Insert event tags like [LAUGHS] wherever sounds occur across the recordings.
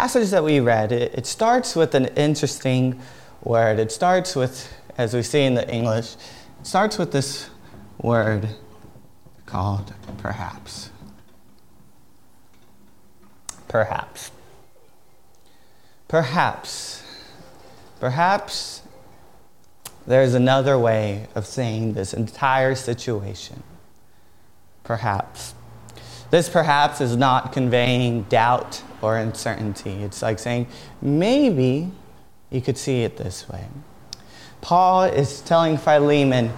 passage that we read, it, it starts with an interesting word. It starts with, as we see in the English, it starts with this word called perhaps. Perhaps. Perhaps. Perhaps there's another way of saying this entire situation. Perhaps. This perhaps is not conveying doubt or uncertainty. It's like saying, maybe you could see it this way. Paul is telling Philemon,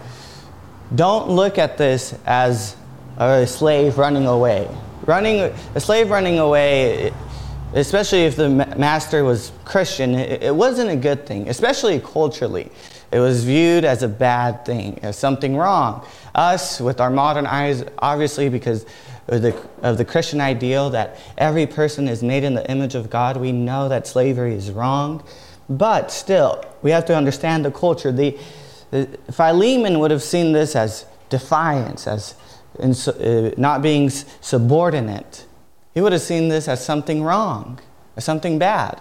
don't look at this as a slave running away. Running, a slave running away, especially if the master was Christian, it wasn't a good thing, especially culturally. It was viewed as a bad thing, as something wrong. Us, with our modern eyes, obviously, because of the, of the Christian ideal that every person is made in the image of God, we know that slavery is wrong. But still, we have to understand the culture. The, the Philemon would have seen this as defiance, as in, uh, not being subordinate. He would have seen this as something wrong, as something bad.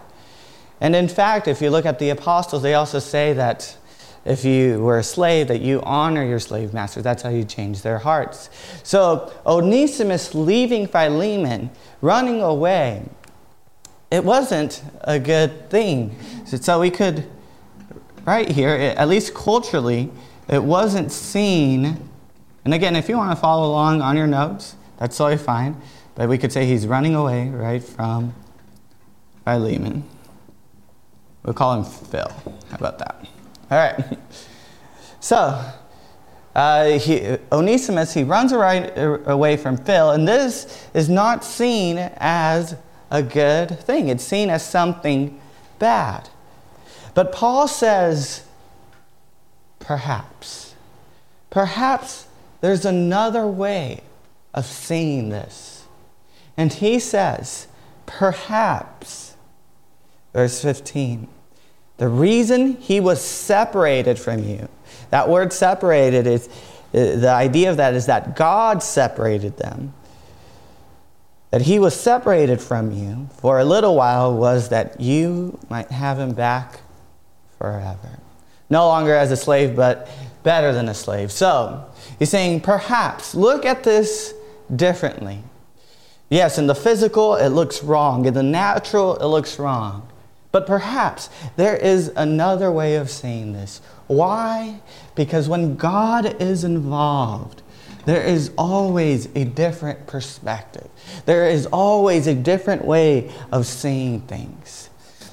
And in fact, if you look at the apostles, they also say that if you were a slave, that you honor your slave master. That's how you change their hearts. So Onesimus leaving Philemon, running away, it wasn't a good thing. So we could, right here, at least culturally, it wasn't seen. And again, if you want to follow along on your notes, that's totally fine. But we could say he's running away, right, from Philemon. We'll call him Phil. How about that? All right. So, uh, he, Onesimus, he runs right away from Phil, and this is not seen as a good thing. It's seen as something bad. But Paul says, perhaps, perhaps there's another way of seeing this. And he says, perhaps, verse 15, the reason he was separated from you, that word separated is uh, the idea of that is that God separated them. That he was separated from you for a little while was that you might have him back forever. No longer as a slave, but better than a slave. So, he's saying, perhaps, look at this differently. Yes, in the physical, it looks wrong. In the natural, it looks wrong. But perhaps there is another way of saying this. Why? Because when God is involved, there is always a different perspective. There is always a different way of seeing things.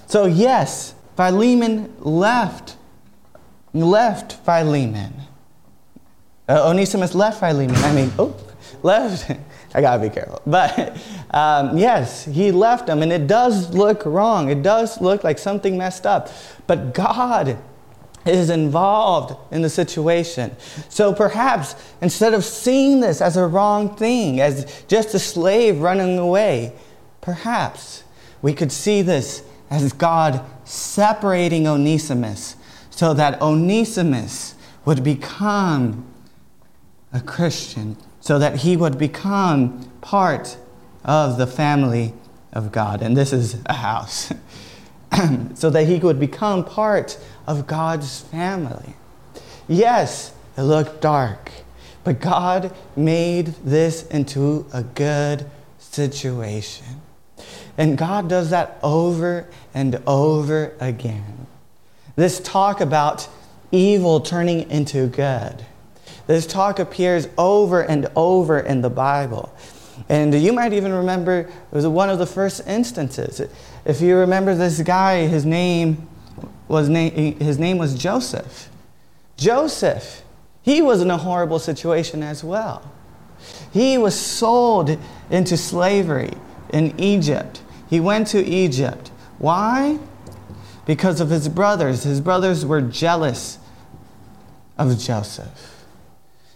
So, yes, Philemon left, left Philemon. Uh, Onesimus left Philemon. I mean, oh, left. I gotta be careful. But um, yes, he left him, and it does look wrong. It does look like something messed up. But God is involved in the situation. So perhaps instead of seeing this as a wrong thing, as just a slave running away, perhaps we could see this as God separating Onesimus so that Onesimus would become a Christian so that he would become part of the family of God. And this is a house. [CLEARS THROAT] so that he would become part of God's family. Yes, it looked dark, but God made this into a good situation. And God does that over and over again. This talk about evil turning into good this talk appears over and over in the Bible. And you might even remember it was one of the first instances. If you remember this guy, his name was, na- his name was Joseph. Joseph, he was in a horrible situation as well. He was sold into slavery in Egypt. He went to Egypt. Why? Because of his brothers. His brothers were jealous of Joseph.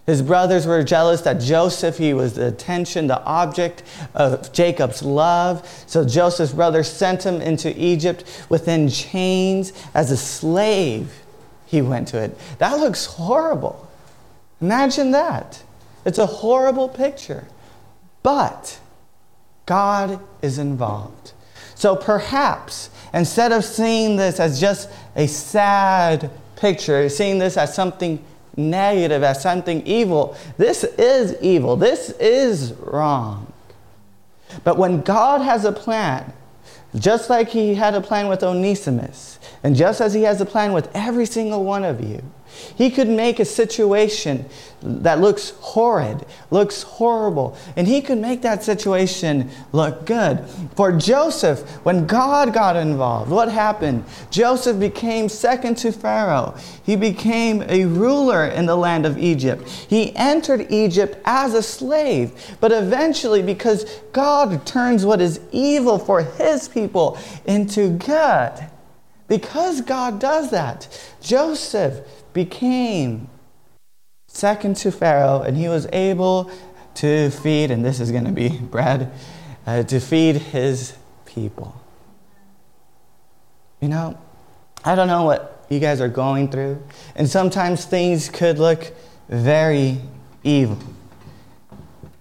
His brothers were jealous that Joseph, he was the attention, the object of Jacob's love. So Joseph's brothers sent him into Egypt within chains as a slave. He went to it. That looks horrible. Imagine that. It's a horrible picture. But God is involved. So perhaps, instead of seeing this as just a sad picture, seeing this as something negative, as something evil, this is evil. This is wrong. But when God has a plan, just like He had a plan with Onesimus, and just as He has a plan with every single one of you, he could make a situation that looks horrid, looks horrible, and he could make that situation look good. For Joseph, when God got involved, what happened? Joseph became second to Pharaoh. He became a ruler in the land of Egypt. He entered Egypt as a slave, but eventually, because God turns what is evil for his people into good, because God does that, Joseph became second to Pharaoh, and he was able to feed, and this is going to be [LAUGHS] bread, uh, to feed his people. You know, I don't know what you guys are going through, and sometimes things could look very evil.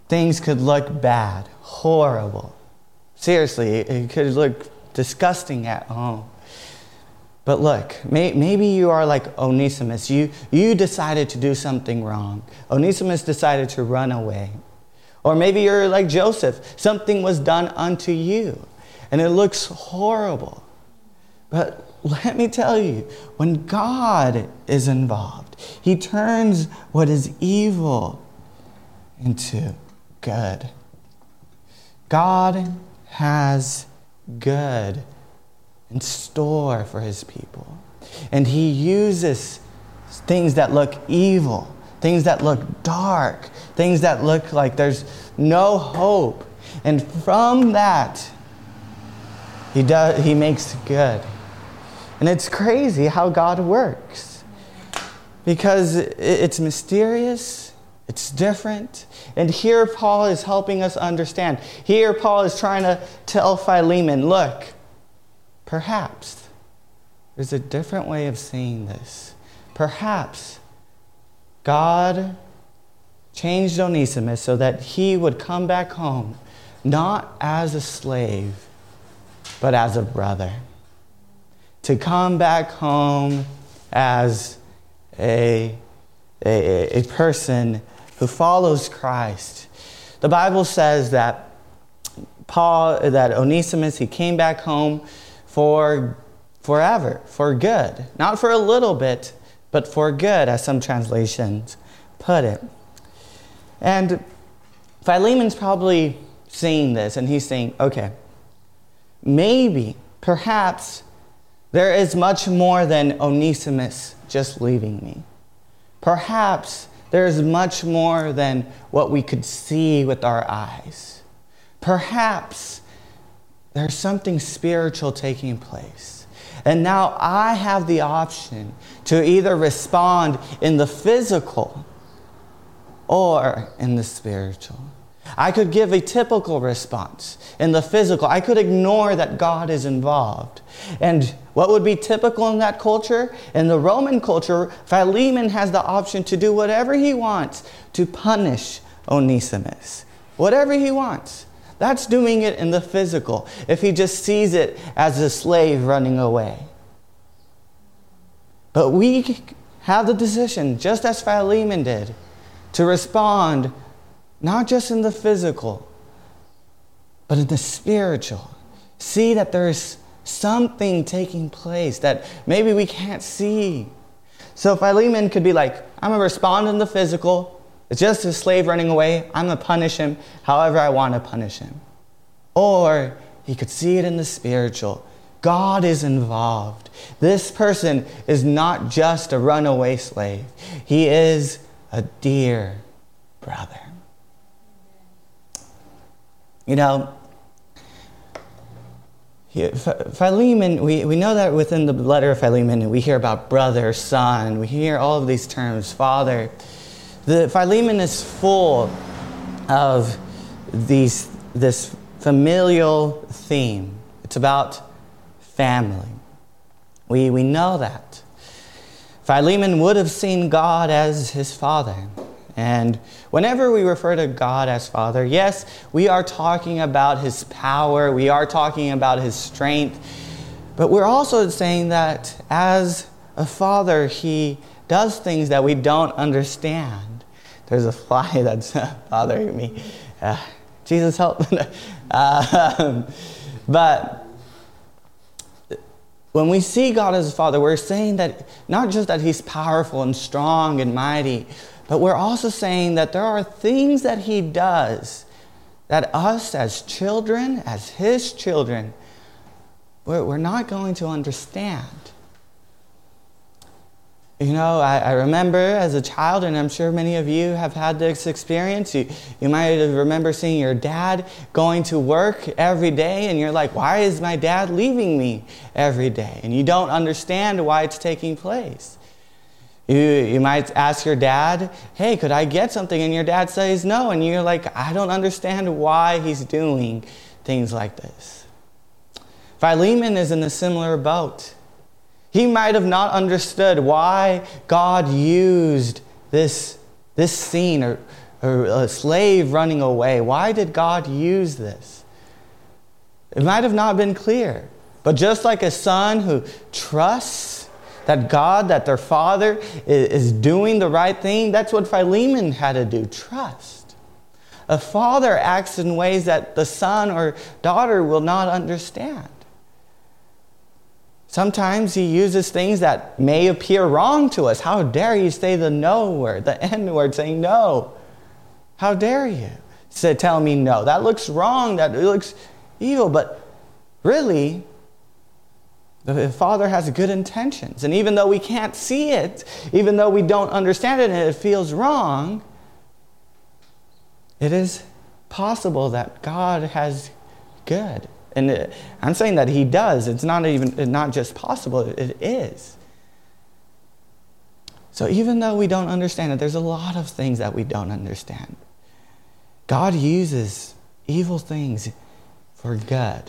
Things could look bad, horrible. Seriously, it could look disgusting at home. But look, may, maybe you are like Onesimus. You, you decided to do something wrong. Onesimus decided to run away. Or maybe you're like Joseph. Something was done unto you, and it looks horrible. But let me tell you, when God is involved, He turns what is evil into good. God has good in store for his people. And he uses things that look evil, things that look dark, things that look like there's no hope. And from that, he, does, he makes good. And it's crazy how God works because it's mysterious, it's different. And here Paul is helping us understand. Here Paul is trying to tell Philemon, look, Perhaps there's a different way of seeing this. Perhaps God changed Onesimus so that he would come back home not as a slave, but as a brother. To come back home as a, a, a person who follows Christ. The Bible says that Paul, that Onesimus, he came back home for forever, for good. Not for a little bit, but for good, as some translations put it. And Philemon's probably seeing this and he's saying, okay, maybe, perhaps, there is much more than Onesimus just leaving me. Perhaps there is much more than what we could see with our eyes. Perhaps there's something spiritual taking place. And now I have the option to either respond in the physical or in the spiritual. I could give a typical response in the physical. I could ignore that God is involved. And what would be typical in that culture? In the Roman culture, Philemon has the option to do whatever he wants to punish Onesimus. Whatever he wants. That's doing it in the physical, if he just sees it as a slave running away. But we have the decision, just as Philemon did, to respond not just in the physical, but in the spiritual. See that there's something taking place that maybe we can't see. So Philemon could be like, I'm going to respond in the physical, it's just a slave running away. I'm going to punish him however I want to punish him. Or he could see it in the spiritual. God is involved. This person is not just a runaway slave, he is a dear brother. You know, Philemon, we, we know that within the letter of Philemon, we hear about brother, son, we hear all of these terms, father. The Philemon is full of these, this familial theme. It's about family. We, we know that. Philemon would have seen God as his father. And whenever we refer to God as Father, yes, we are talking about His power, we are talking about His strength, but we're also saying that as a Father, He does things that we don't understand. There's a fly [LAUGHS] that's bothering me. Uh, Jesus help. [LAUGHS] um, but when we see God as a Father, we're saying that not just that He's powerful and strong and mighty, but we're also saying that there are things that He does that us as children, as His children, we're, we're not going to understand. You know, I, I, remember as a child, and I'm sure many of you have had this experience. You, you might remember seeing your dad going to work every day, and you're like, why is my dad leaving me every day? And you don't understand why it's taking place. You, you might ask your dad, hey, could I get something? And your dad says no, and you're like, I don't understand why he's doing things like this. Philemon is in a similar boat. He might have not understood why God used this, this scene or, or a slave running away. Why did God use this? It might have not been clear. But just like a son who trusts that God, that their father is doing the right thing, that's what Philemon had to do trust. A father acts in ways that the son or daughter will not understand. Sometimes he uses things that may appear wrong to us. How dare you say the no word, the N word, saying no? How dare you say, tell me no? That looks wrong, that looks evil, but really, the Father has good intentions. And even though we can't see it, even though we don't understand it and it feels wrong, it is possible that God has good. And I'm saying that he does. It's not even not just possible, it is. So even though we don't understand it, there's a lot of things that we don't understand. God uses evil things for good.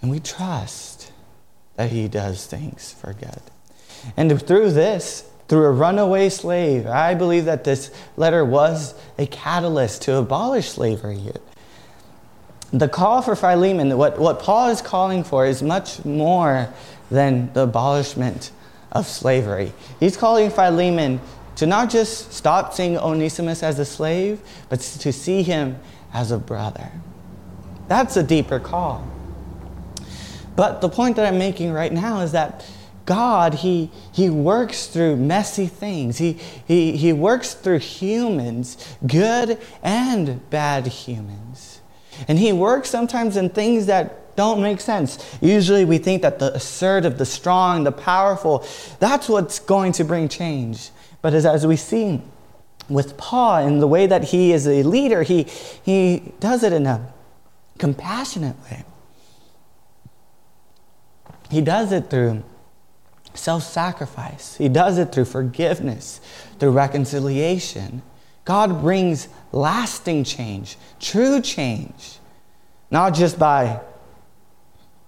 And we trust that he does things for good. And through this, through a runaway slave, I believe that this letter was a catalyst to abolish slavery the call for Philemon, what, what Paul is calling for, is much more than the abolishment of slavery. He's calling Philemon to not just stop seeing Onesimus as a slave, but to see him as a brother. That's a deeper call. But the point that I'm making right now is that God, He, he works through messy things. He, he, he works through humans, good and bad humans. And he works sometimes in things that don't make sense. Usually we think that the assertive, the strong, the powerful, that's what's going to bring change. But as, as we see with Paul in the way that he is a leader, he, he does it in a compassionate way. He does it through self sacrifice, he does it through forgiveness, through reconciliation. God brings lasting change, true change, not just by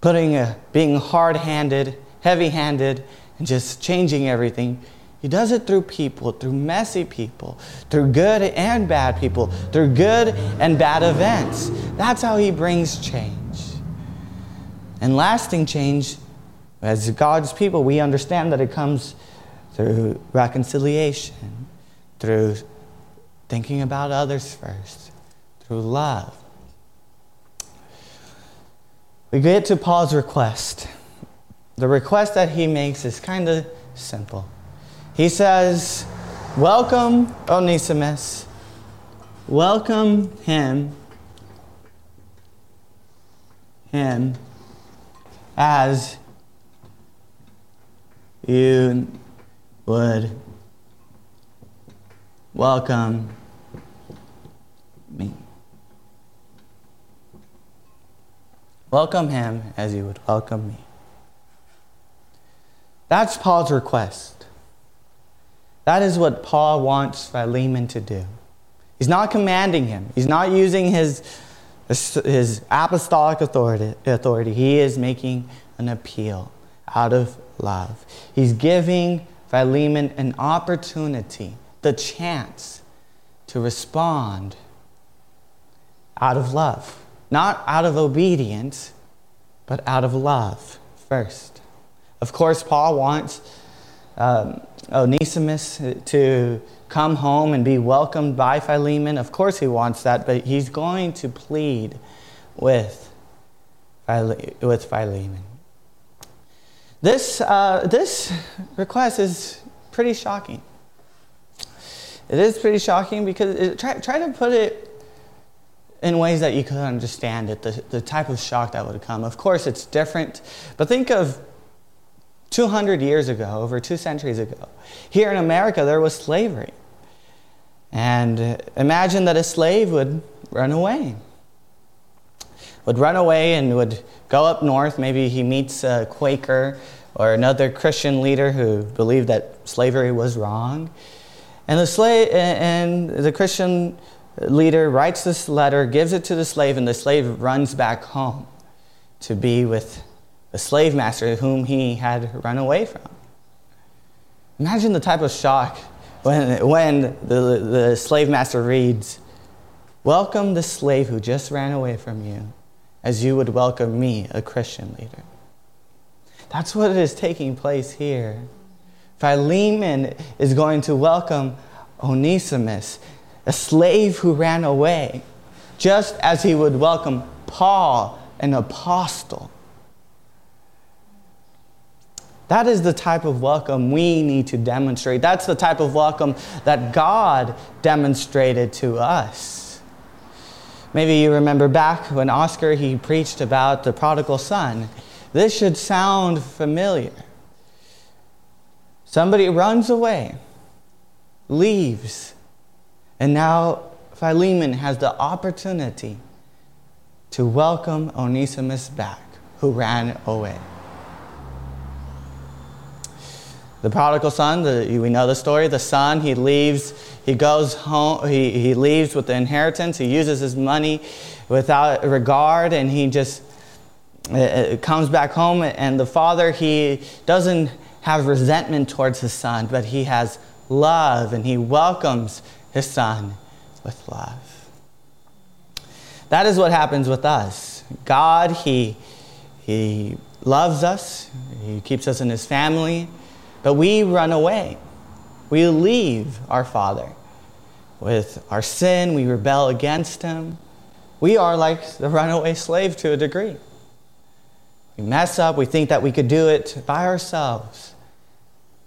putting a, being hard handed, heavy handed, and just changing everything. He does it through people, through messy people, through good and bad people, through good and bad events. That's how he brings change. And lasting change, as God's people, we understand that it comes through reconciliation, through thinking about others first, through love. We get to Paul's request. The request that he makes is kind of simple. He says, Welcome Onesimus, welcome him, him as you would welcome me. Welcome him as you would welcome me. That's Paul's request. That is what Paul wants Philemon to do. He's not commanding him, he's not using his, his apostolic authority, authority. He is making an appeal out of love. He's giving Philemon an opportunity the chance to respond out of love. Not out of obedience, but out of love first. Of course, Paul wants um, Onesimus to come home and be welcomed by Philemon. Of course, he wants that, but he's going to plead with, with Philemon. This, uh, this request is pretty shocking. It is pretty shocking because it, try, try to put it in ways that you could understand it, the, the type of shock that would come. Of course, it's different, but think of 200 years ago, over two centuries ago. Here in America, there was slavery. And uh, imagine that a slave would run away. Would run away and would go up north. Maybe he meets a Quaker or another Christian leader who believed that slavery was wrong. And the, slave, and the Christian leader writes this letter, gives it to the slave, and the slave runs back home to be with the slave master whom he had run away from. Imagine the type of shock when, when the, the slave master reads, Welcome the slave who just ran away from you, as you would welcome me, a Christian leader. That's what is taking place here. Philemon is going to welcome Onesimus a slave who ran away, just as he would welcome Paul, an apostle. That is the type of welcome we need to demonstrate. That's the type of welcome that God demonstrated to us. Maybe you remember back when Oscar he preached about the prodigal son. This should sound familiar. Somebody runs away, leaves, and now Philemon has the opportunity to welcome Onesimus back, who ran away. The prodigal son, the, we know the story. The son, he leaves, he goes home, he, he leaves with the inheritance. He uses his money without regard, and he just uh, comes back home. And the father, he doesn't have resentment towards his son, but he has love, and he welcomes his son with love. That is what happens with us. God, he, he loves us, He keeps us in His family, but we run away. We leave our Father. With our sin, we rebel against Him. We are like the runaway slave to a degree. We mess up, we think that we could do it by ourselves.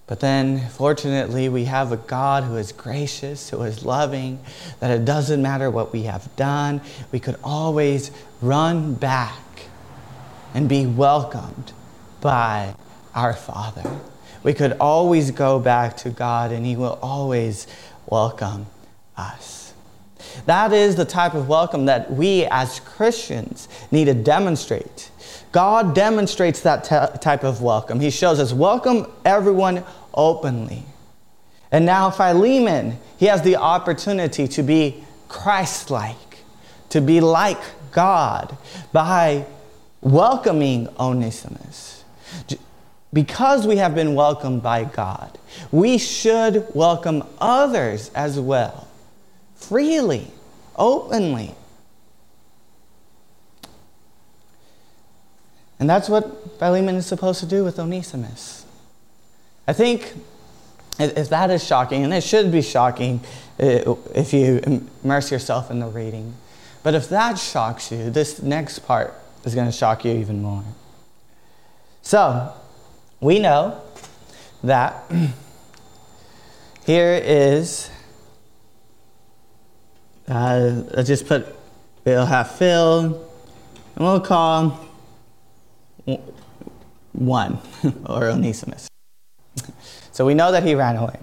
But then, fortunately, we have a God who is gracious, who is loving, that it doesn't matter what we have done, we could always run back and be welcomed by our Father. We could always go back to God and He will always welcome us. That is the type of welcome that we as Christians need to demonstrate God demonstrates that t- type of welcome. He shows us, welcome everyone openly. And now, Philemon, he has the opportunity to be Christ like, to be like God by welcoming Onesimus. Because we have been welcomed by God, we should welcome others as well, freely, openly. And that's what Philemon is supposed to do with Onesimus. I think if that is shocking, and it should be shocking uh, if you immerse yourself in the reading, but if that shocks you, this next part is going to shock you even more. So, we know that [CLEARS THROAT] here is, uh, let's just put, we'll have Phil, and we'll call one, [LAUGHS] or Onesimus. So we know that he ran away.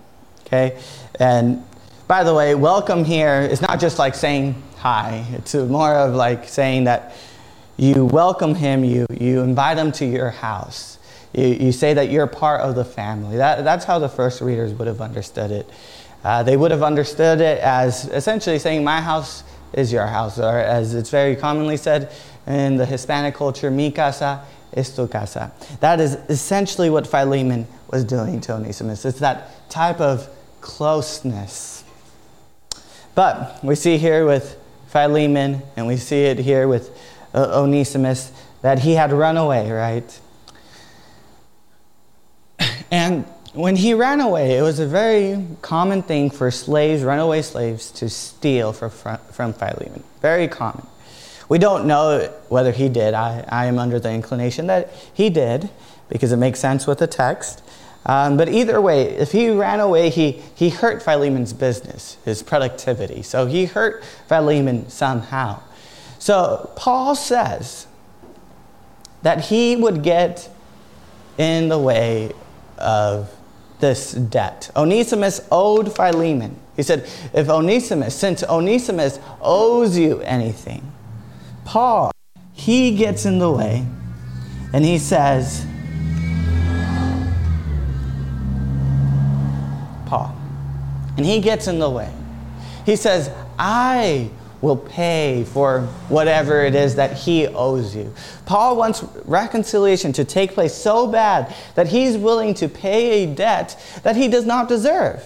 Okay? And by the way, welcome here is not just like saying hi, it's more of like saying that you welcome him, you, you invite him to your house. You, you say that you're part of the family. That, that's how the first readers would have understood it. Uh, they would have understood it as essentially saying, My house is your house, or as it's very commonly said in the Hispanic culture, Mi casa es tu casa. That is essentially what Philemon was doing to Onesimus. It's that type of closeness. But we see here with Philemon, and we see it here with uh, Onesimus, that he had run away, right? And when he ran away, it was a very common thing for slaves, runaway slaves, to steal from Philemon. Very common. We don't know whether he did. I, I am under the inclination that he did because it makes sense with the text. Um, but either way, if he ran away, he, he hurt Philemon's business, his productivity. So he hurt Philemon somehow. So Paul says that he would get in the way of this debt. Onesimus owed Philemon. He said, if Onesimus, since Onesimus owes you anything, Paul, he gets in the way and he says, Paul, and he gets in the way. He says, I will pay for whatever it is that he owes you. Paul wants reconciliation to take place so bad that he's willing to pay a debt that he does not deserve.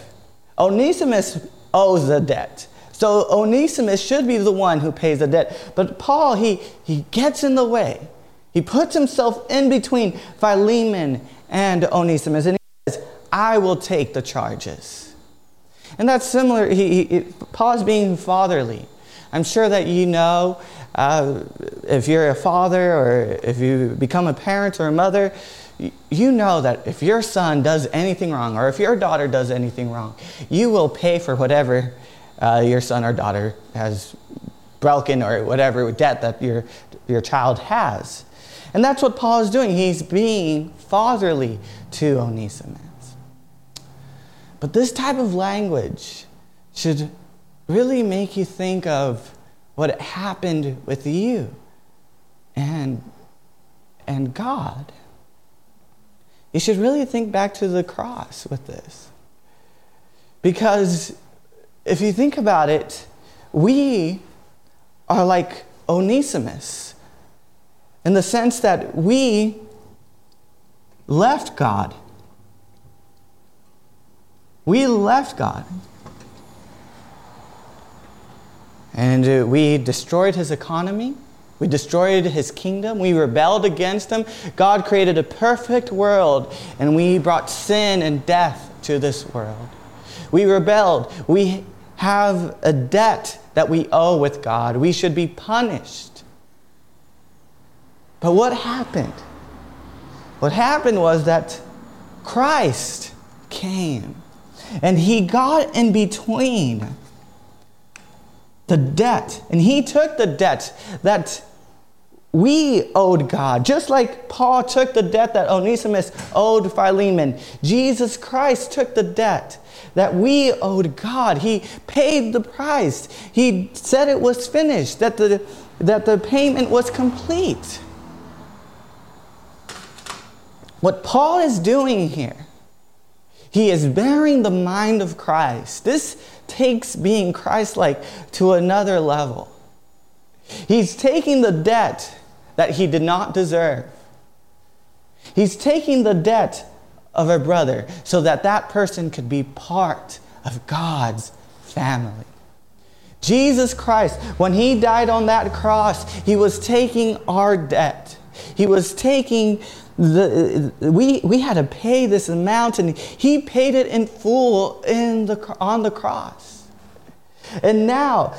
Onesimus owes a debt. So Onesimus should be the one who pays the debt. But Paul, he, he gets in the way. He puts himself in between Philemon and Onesimus and he says, I will take the charges. And that's similar. He, he, Paul is being fatherly. I'm sure that you know uh, if you're a father or if you become a parent or a mother, you know that if your son does anything wrong or if your daughter does anything wrong, you will pay for whatever uh, your son or daughter has broken or whatever debt that your, your child has. And that's what Paul is doing. He's being fatherly to Onesimus. But this type of language should really make you think of what happened with you and, and God. You should really think back to the cross with this. Because if you think about it, we are like Onesimus in the sense that we left God. We left God. And uh, we destroyed his economy. We destroyed his kingdom. We rebelled against him. God created a perfect world, and we brought sin and death to this world. We rebelled. We have a debt that we owe with God. We should be punished. But what happened? What happened was that Christ came and he got in between the debt. And he took the debt that we owed God, just like Paul took the debt that Onesimus owed Philemon. Jesus Christ took the debt that we owed God. He paid the price. He said it was finished, that the, that the payment was complete. What Paul is doing here, he is bearing the mind of Christ. This takes being Christ like to another level. He's taking the debt that he did not deserve. He's taking the debt of a brother so that that person could be part of God's family. Jesus Christ, when he died on that cross, he was taking our debt. He was taking the, we, we had to pay this amount, and he paid it in full in the, on the cross. And now,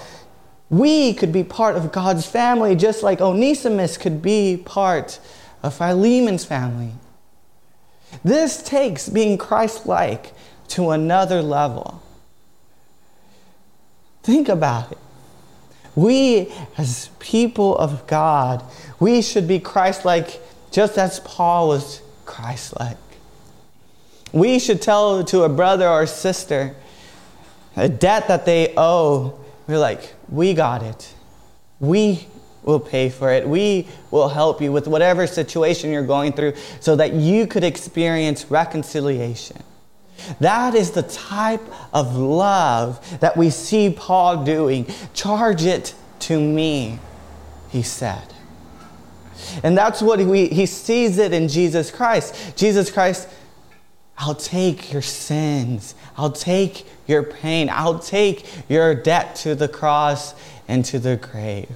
we could be part of God's family just like Onesimus could be part of Philemon's family. This takes being Christ like to another level. Think about it. We, as people of God, we should be Christ like just as Paul was Christ like. We should tell to a brother or sister a debt that they owe. We're like, we got it. We will pay for it. We will help you with whatever situation you're going through so that you could experience reconciliation. That is the type of love that we see Paul doing. Charge it to me, he said. And that's what we, he sees it in Jesus Christ. Jesus Christ I'll take your sins. I'll take your pain. I'll take your debt to the cross and to the grave.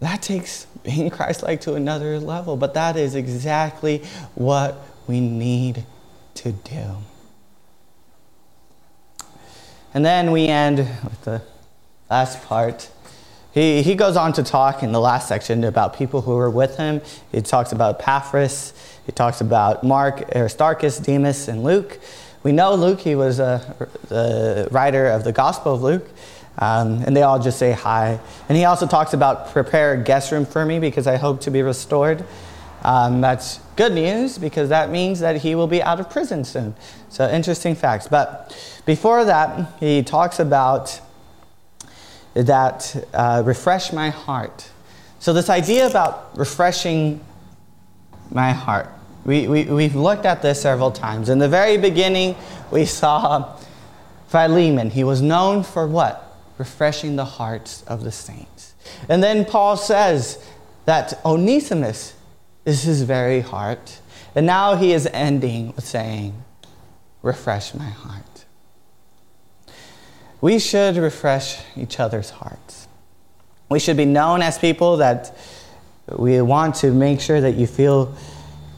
That takes being Christ like to another level, but that is exactly what we need to do. And then we end with the last part. He, he goes on to talk in the last section about people who were with him. He talks about Epaphras. He talks about Mark, Aristarchus, Demas, and Luke. We know Luke, he was a, the writer of the Gospel of Luke. Um, and they all just say hi. And he also talks about prepare a guest room for me because I hope to be restored. Um, that's good news because that means that he will be out of prison soon. So, interesting facts. But before that, he talks about that uh, refresh my heart. So, this idea about refreshing my heart, we, we, we've looked at this several times. In the very beginning, we saw Philemon. He was known for what? Refreshing the hearts of the saints. And then Paul says that Onesimus is his very heart. And now he is ending with saying, Refresh my heart. We should refresh each other's hearts. We should be known as people that we want to make sure that you feel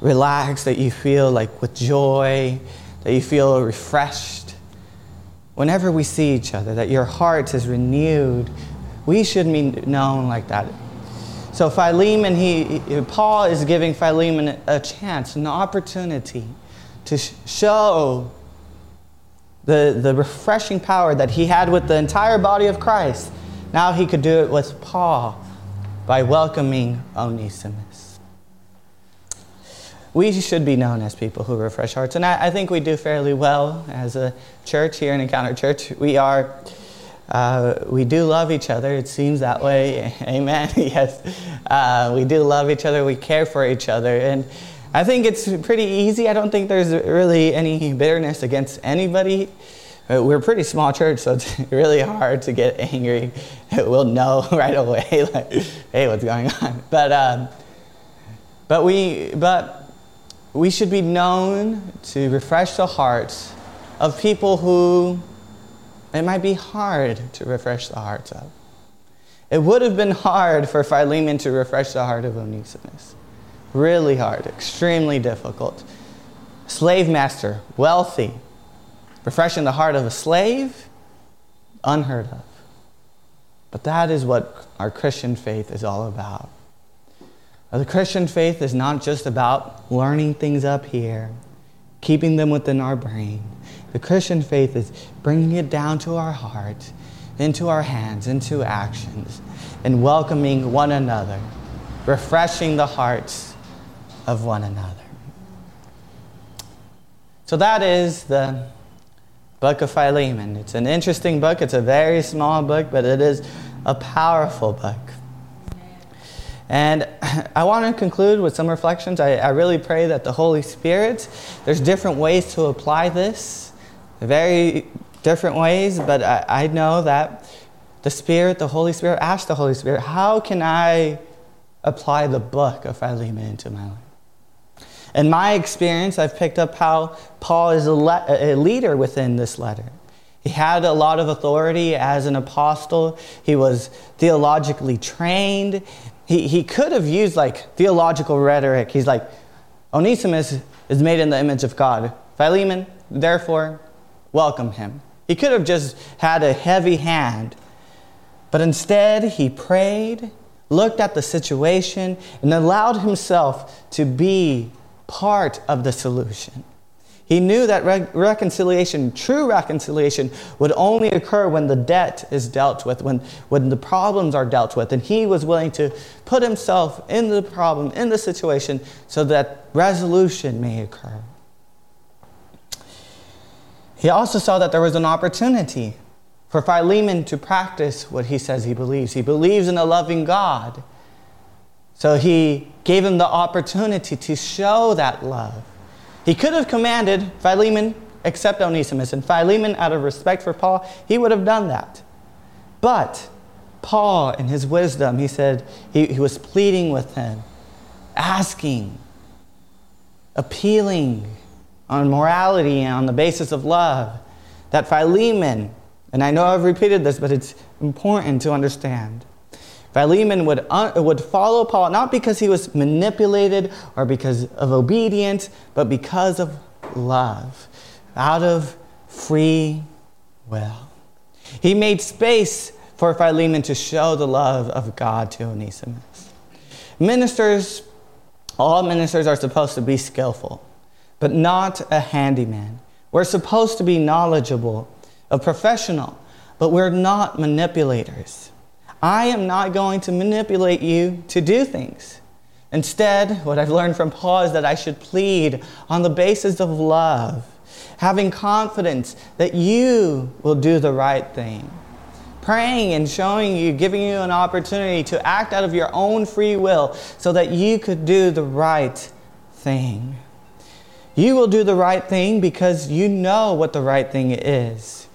relaxed, that you feel like with joy, that you feel refreshed. Whenever we see each other, that your heart is renewed, we should be known like that. So Philemon, he, Paul is giving Philemon a chance, an opportunity to show the, the refreshing power that he had with the entire body of Christ. Now he could do it with Paul by welcoming Onesimus. We should be known as people who refresh hearts, and I, I think we do fairly well as a church here in Encounter Church. We are uh, we do love each other. It seems that way. [LAUGHS] Amen. [LAUGHS] yes. Uh, we do love each other. We care for each other. And I think it's pretty easy. I don't think there's really any bitterness against anybody. Uh, we're a pretty small church, so it's [LAUGHS] really hard to get angry. [LAUGHS] We'll know [LAUGHS] right away, like, hey, what's going on? But, um, but, we, but we should be known to refresh the hearts of people who it might be hard to refresh the hearts of. It would have been hard for Philemon to refresh the heart of Onesimus. Really hard, extremely difficult. Slave master, wealthy, refreshing the heart of a slave, unheard of. But that is what our Christian faith is all about. The Christian faith is not just about learning things up here, keeping them within our brain. The Christian faith is bringing it down to our heart, into our hands, into actions, and welcoming one another, refreshing the hearts of one another. So that is the book of Philemon. It's an interesting book. It's a very small book, but it is a powerful book. And [LAUGHS] I want to conclude with some reflections. I, I really pray that the Holy Spirit, there's different ways to apply this very different ways, but I, I know that the Spirit, the Holy Spirit, ask the Holy Spirit, how can I apply the book of Philemon into my life? In my experience, I've picked up how Paul is a, le- a leader within this letter. He had a lot of authority as an apostle. He was theologically trained. He, he could have used like theological rhetoric. He's like, Onesimus is made in the image of God. Philemon, therefore, welcome him. He could have just had a heavy hand, but instead he prayed, looked at the situation, and allowed himself to be part of the solution. He knew that re- reconciliation, true reconciliation, would only occur when the debt is dealt with, when, when the problems are dealt with. And he was willing to put himself in the problem, in the situation, so that resolution may occur. He also saw that there was an opportunity for Philemon to practice what he says he believes. He believes in a loving God. So he gave him the opportunity to show that love. He could have commanded Philemon, accept Onesimus, and Philemon, out of respect for Paul, he would have done that. But Paul, in his wisdom, he said he, he was pleading with him, asking appealing on morality and on the basis of love, that Philemon, and I know I've repeated this, but it's important to understand. Philemon would, uh, would follow Paul not because he was manipulated or because of obedience, but because of love, out of free will. He made space for Philemon to show the love of God to Onesimus. Ministers, all ministers are supposed to be skillful but not a handyman. We're supposed to be knowledgeable, a professional, but we're not manipulators. I am not going to manipulate you to do things. Instead, what I've learned from Paul is that I should plead on the basis of love, having confidence that you will do the right thing. Praying and showing you, giving you an opportunity to act out of your own free will so that you could do the right thing. You will do the right thing because you know what the right thing is.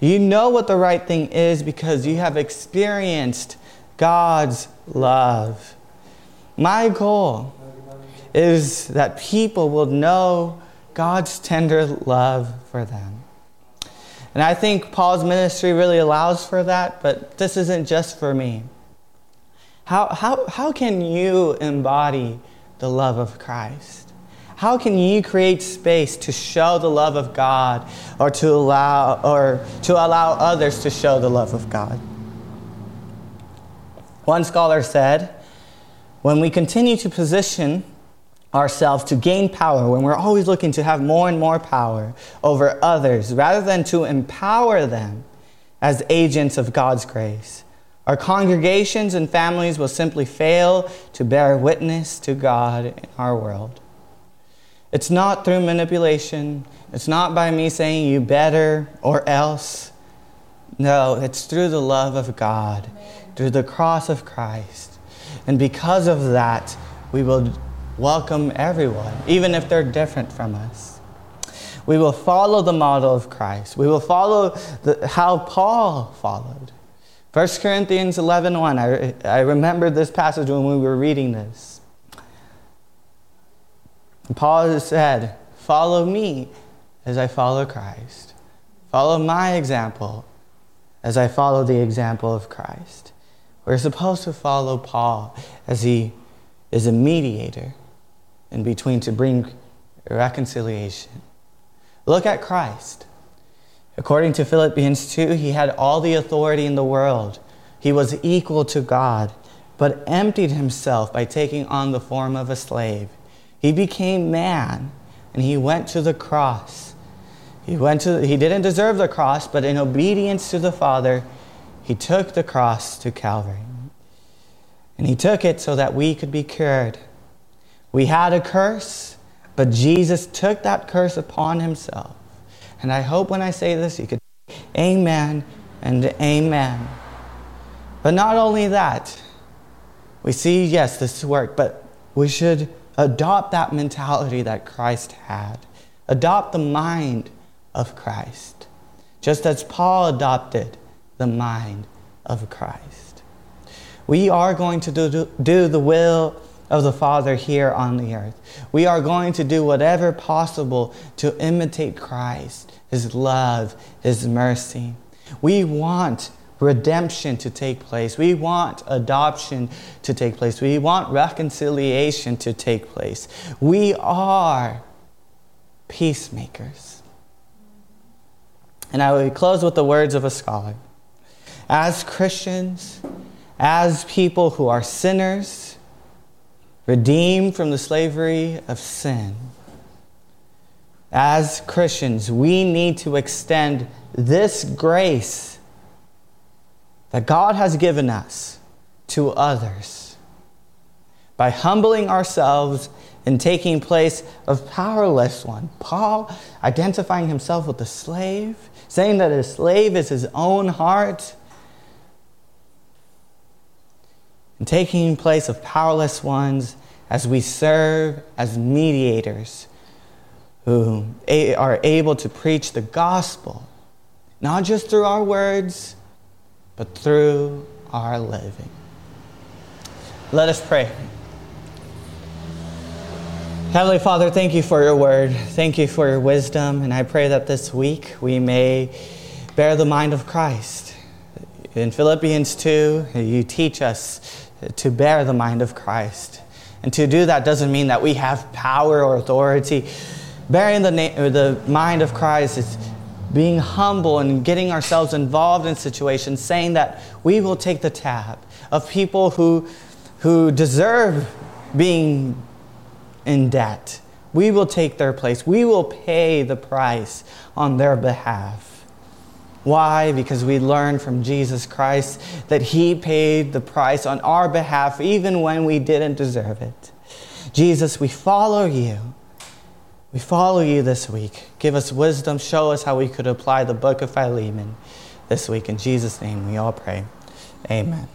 You know what the right thing is because you have experienced God's love. My goal is that people will know God's tender love for them. And I think Paul's ministry really allows for that, but this isn't just for me. How, how, how can you embody the love of Christ? How can you create space to show the love of God or to allow or to allow others to show the love of God? One scholar said, when we continue to position ourselves to gain power, when we're always looking to have more and more power over others rather than to empower them as agents of God's grace, our congregations and families will simply fail to bear witness to God in our world. It's not through manipulation. It's not by me saying you better or else. No, it's through the love of God, through the cross of Christ. And because of that, we will welcome everyone, even if they're different from us. We will follow the model of Christ. We will follow the, how Paul followed. 1 Corinthians 11 1. I, I remember this passage when we were reading this. Paul has said, Follow me as I follow Christ. Follow my example as I follow the example of Christ. We're supposed to follow Paul as he is a mediator in between to bring reconciliation. Look at Christ. According to Philippians 2, he had all the authority in the world. He was equal to God, but emptied himself by taking on the form of a slave he became man and he went to the cross. He went to he didn't deserve the cross, but in obedience to the Father, he took the cross to Calvary. And he took it so that we could be cured. We had a curse, but Jesus took that curse upon himself. And I hope when I say this, you could amen and amen. But not only that, we see, yes, this worked, but we should Adopt that mentality that Christ had. Adopt the mind of Christ, just as Paul adopted the mind of Christ. We are going to do, do the will of the Father here on the earth. We are going to do whatever possible to imitate Christ, His love, His mercy. We want redemption to take place. We want adoption to take place. We want reconciliation to take place. We are peacemakers. And I will close with the words of a scholar. As Christians, as people who are sinners, redeemed from the slavery of sin, as Christians, we need to extend this grace that God has given us to others by humbling ourselves and taking place of powerless one. Paul identifying himself with the slave, saying that a slave is his own heart, and taking place of powerless ones as we serve as mediators who are able to preach the gospel, not just through our words but through our living. Let us pray. Heavenly Father, thank you for your word. Thank you for your wisdom. And I pray that this week we may bear the mind of Christ. In Philippians 2, you teach us to bear the mind of Christ. And to do that doesn't mean that we have power or authority. Bearing the, na- the mind of Christ is being humble and getting ourselves involved in situations, saying that we will take the tab of people who, who deserve being in debt. We will take their place. We will pay the price on their behalf. Why? Because we learn from Jesus Christ that He paid the price on our behalf even when we didn't deserve it. Jesus, we follow you. We follow you this week. Give us wisdom. Show us how we could apply the book of Philemon this week. In Jesus' name, we all pray. Amen.